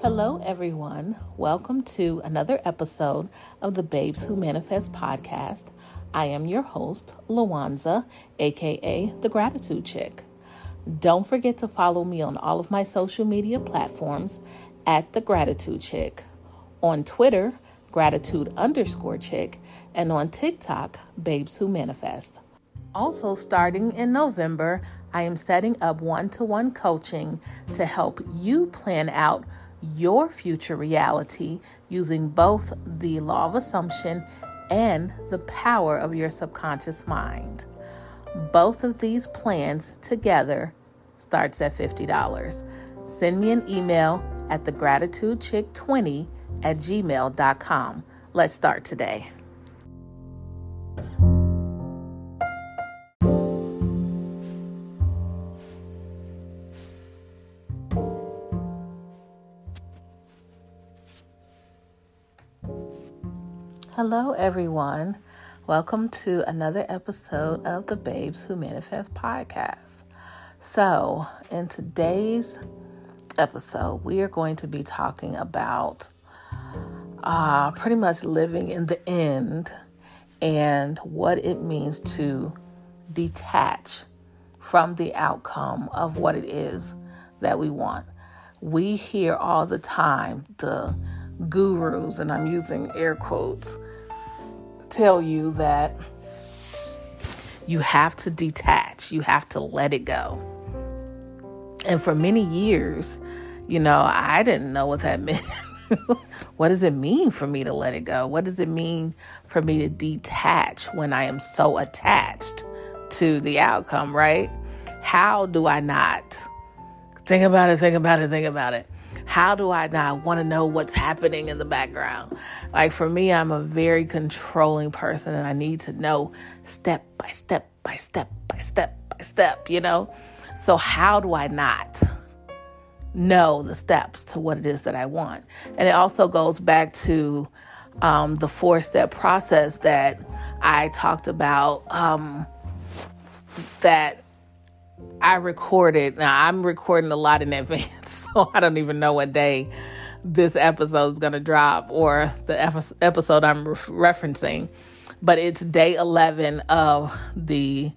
Hello, everyone. Welcome to another episode of the Babes Who Manifest podcast. I am your host, Lawanza, aka the Gratitude Chick. Don't forget to follow me on all of my social media platforms at the Gratitude Chick. On Twitter, gratitude underscore chick, and on TikTok, Babes Who Manifest. Also, starting in November, I am setting up one to one coaching to help you plan out your future reality using both the law of assumption and the power of your subconscious mind. Both of these plans together starts at $50. Send me an email at thegratitudechick20 at gmail.com. Let's start today. Hello, everyone. Welcome to another episode of the Babes Who Manifest podcast. So, in today's episode, we are going to be talking about uh, pretty much living in the end and what it means to detach from the outcome of what it is that we want. We hear all the time the gurus, and I'm using air quotes tell you that you have to detach, you have to let it go. And for many years, you know, I didn't know what that meant. what does it mean for me to let it go? What does it mean for me to detach when I am so attached to the outcome, right? How do I not think about it, think about it, think about it? How do I not want to know what's happening in the background? Like for me, I'm a very controlling person and I need to know step by step by step by step by step, you know? So, how do I not know the steps to what it is that I want? And it also goes back to um, the four step process that I talked about um, that I recorded. Now, I'm recording a lot in advance so I don't even know what day this episode is going to drop or the episode I'm re- referencing. But it's day 11 of the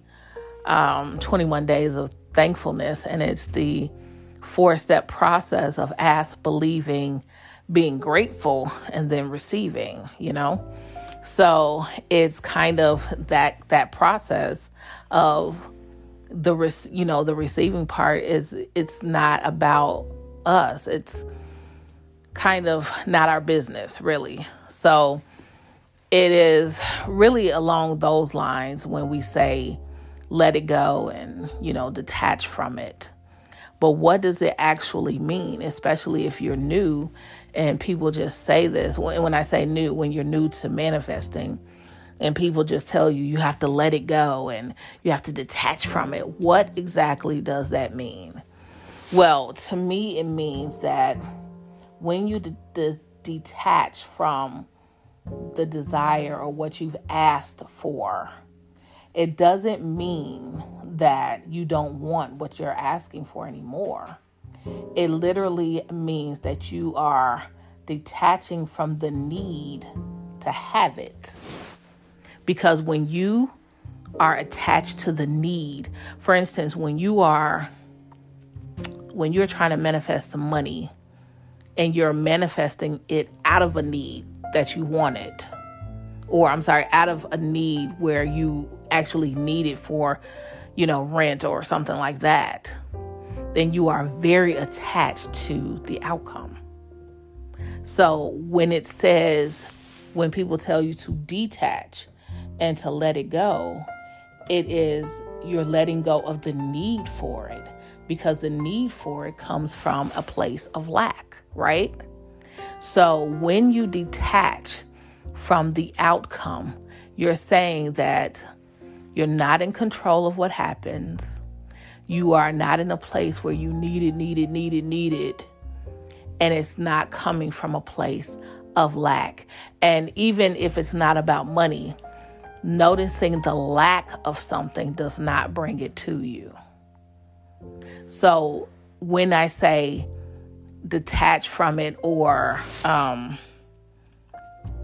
um, 21 days of thankfulness, and it's the four step process of ask, believing, being grateful, and then receiving, you know? So it's kind of that that process of the you know the receiving part is it's not about us. It's kind of not our business, really. So it is really along those lines when we say let it go and, you know, detach from it. But what does it actually mean, especially if you're new and people just say this? When I say new, when you're new to manifesting and people just tell you you have to let it go and you have to detach from it, what exactly does that mean? Well, to me, it means that when you de- de- detach from the desire or what you've asked for, it doesn't mean that you don't want what you're asking for anymore. It literally means that you are detaching from the need to have it. Because when you are attached to the need, for instance, when you are when you're trying to manifest some money and you're manifesting it out of a need that you wanted, or I'm sorry, out of a need where you actually need it for, you know, rent or something like that, then you are very attached to the outcome. So when it says, when people tell you to detach and to let it go, it is you're letting go of the need for it because the need for it comes from a place of lack, right? So when you detach from the outcome, you're saying that you're not in control of what happens. You are not in a place where you need it, need it, need it, need it. And it's not coming from a place of lack. And even if it's not about money, noticing the lack of something does not bring it to you. So when I say detach from it or um,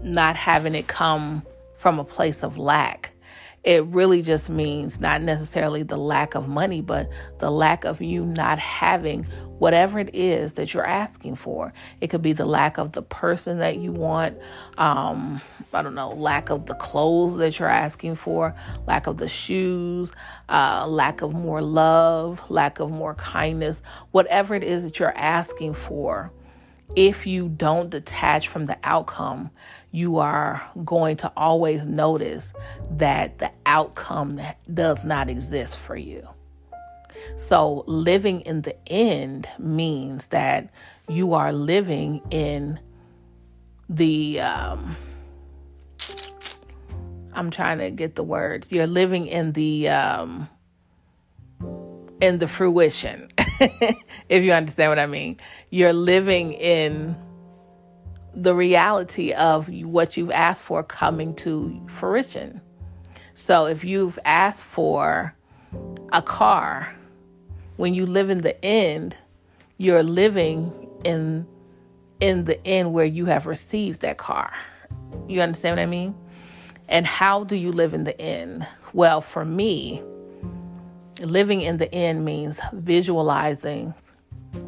not having it come from a place of lack. It really just means not necessarily the lack of money, but the lack of you not having whatever it is that you're asking for. It could be the lack of the person that you want, um, I don't know, lack of the clothes that you're asking for, lack of the shoes, uh, lack of more love, lack of more kindness, whatever it is that you're asking for if you don't detach from the outcome, you are going to always notice that the outcome does not exist for you. So, living in the end means that you are living in the, um, I'm trying to get the words. You're living in the, um, in the fruition, if you understand what I mean. You're living in the reality of what you've asked for coming to fruition. So if you've asked for a car, when you live in the end, you're living in in the end where you have received that car. You understand what I mean? And how do you live in the end? Well, for me, living in the end means visualizing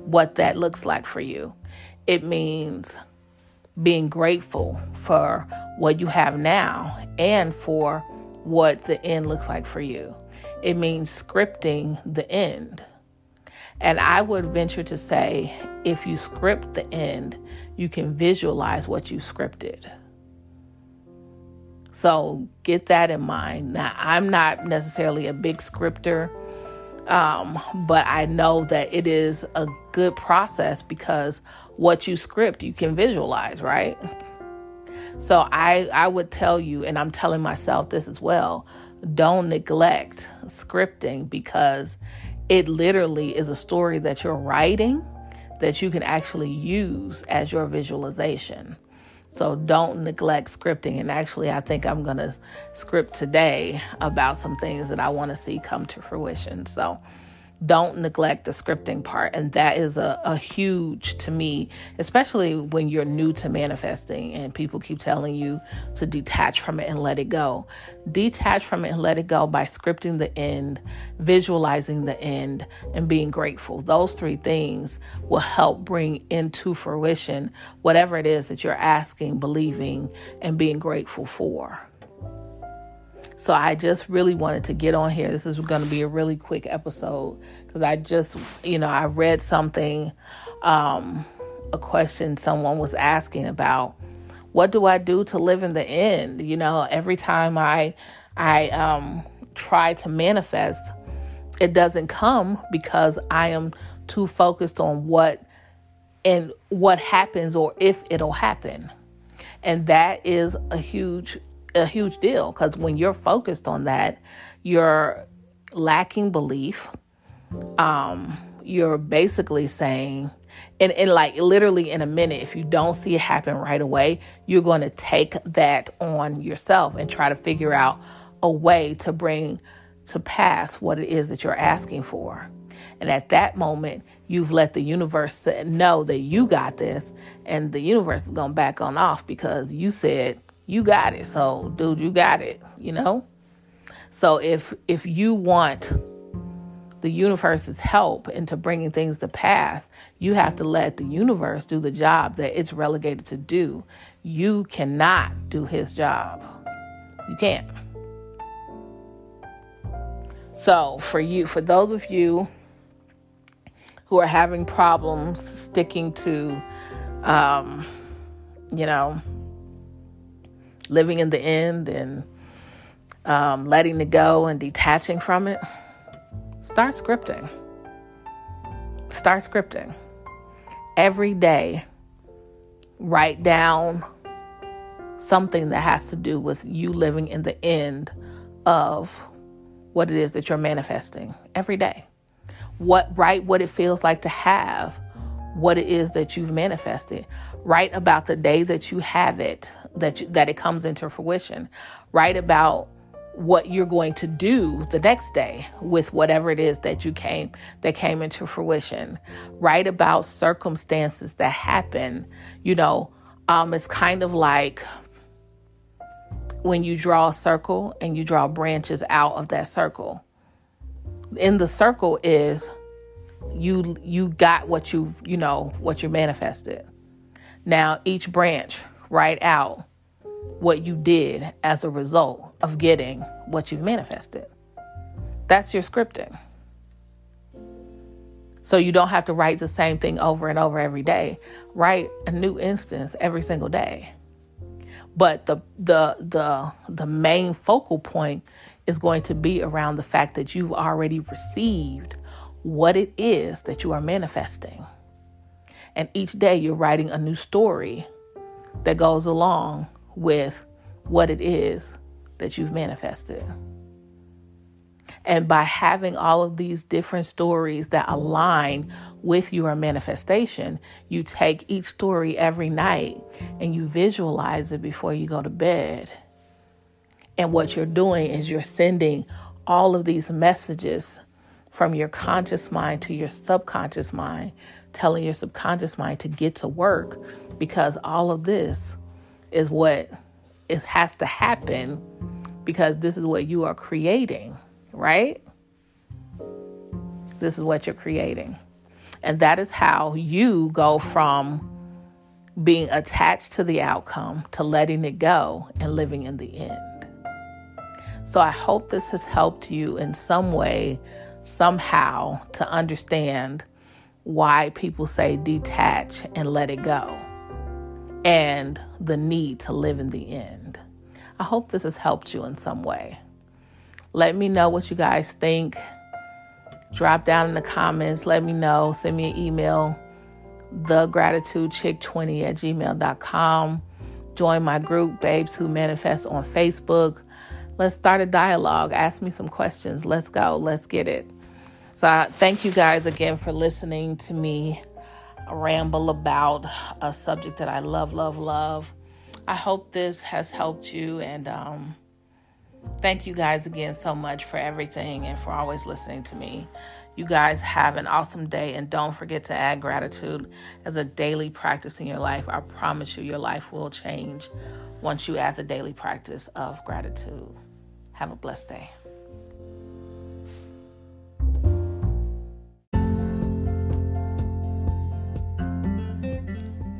what that looks like for you. It means being grateful for what you have now and for what the end looks like for you. It means scripting the end. And I would venture to say if you script the end, you can visualize what you scripted. So get that in mind. Now, I'm not necessarily a big scripter. Um, but I know that it is a good process because what you script, you can visualize, right? So I, I would tell you, and I'm telling myself this as well don't neglect scripting because it literally is a story that you're writing that you can actually use as your visualization. So don't neglect scripting. And actually, I think I'm going to script today about some things that I want to see come to fruition. So don't neglect the scripting part. And that is a, a huge to me, especially when you're new to manifesting and people keep telling you to detach from it and let it go. Detach from it and let it go by scripting the end, visualizing the end, and being grateful. Those three things will help bring into fruition whatever it is that you're asking, believing, and being grateful for. So I just really wanted to get on here. This is going to be a really quick episode because I just, you know, I read something, um, a question someone was asking about what do I do to live in the end? You know, every time I I um try to manifest, it doesn't come because I am too focused on what and what happens or if it'll happen. And that is a huge a huge deal because when you're focused on that, you're lacking belief. Um, you're basically saying, and, and like literally in a minute, if you don't see it happen right away, you're going to take that on yourself and try to figure out a way to bring to pass what it is that you're asking for. And at that moment, you've let the universe know that you got this, and the universe is going to back on off because you said, you got it. So, dude, you got it, you know? So if if you want the universe's help into bringing things to pass, you have to let the universe do the job that it's relegated to do. You cannot do his job. You can't. So, for you, for those of you who are having problems sticking to, um, you know, living in the end and um, letting it go and detaching from it, start scripting. Start scripting. Every day, write down something that has to do with you living in the end of what it is that you're manifesting every day. What write what it feels like to have what it is that you've manifested. Write about the day that you have it, that you, that it comes into fruition. Write about what you're going to do the next day with whatever it is that you came that came into fruition. Write about circumstances that happen. You know um, it's kind of like when you draw a circle and you draw branches out of that circle. In the circle is you you got what you you know what you manifested. Now each branch write out what you did as a result of getting what you've manifested. That's your scripting. So you don't have to write the same thing over and over every day. Write a new instance every single day. But the the the the main focal point is going to be around the fact that you've already received what it is that you are manifesting. And each day you're writing a new story that goes along with what it is that you've manifested. And by having all of these different stories that align with your manifestation, you take each story every night and you visualize it before you go to bed. And what you're doing is you're sending all of these messages from your conscious mind to your subconscious mind, telling your subconscious mind to get to work because all of this is what it has to happen because this is what you are creating right? This is what you're creating. And that is how you go from being attached to the outcome to letting it go and living in the end. So I hope this has helped you in some way, somehow, to understand why people say detach and let it go and the need to live in the end. I hope this has helped you in some way. Let me know what you guys think. Drop down in the comments. Let me know. Send me an email, thegratitudechick20 at gmail.com. Join my group, Babes Who Manifest, on Facebook. Let's start a dialogue. Ask me some questions. Let's go. Let's get it. So, I thank you guys again for listening to me ramble about a subject that I love, love, love. I hope this has helped you and, um, Thank you guys again so much for everything and for always listening to me. You guys have an awesome day and don't forget to add gratitude as a daily practice in your life. I promise you, your life will change once you add the daily practice of gratitude. Have a blessed day.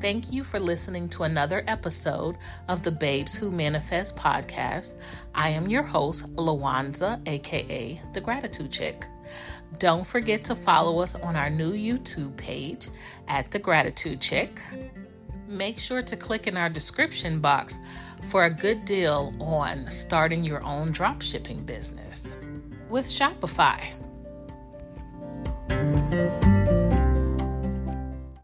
Thank you for listening to another episode of the Babes Who Manifest podcast. I am your host, Lawanza, aka The Gratitude Chick. Don't forget to follow us on our new YouTube page at The Gratitude Chick. Make sure to click in our description box for a good deal on starting your own dropshipping business with Shopify.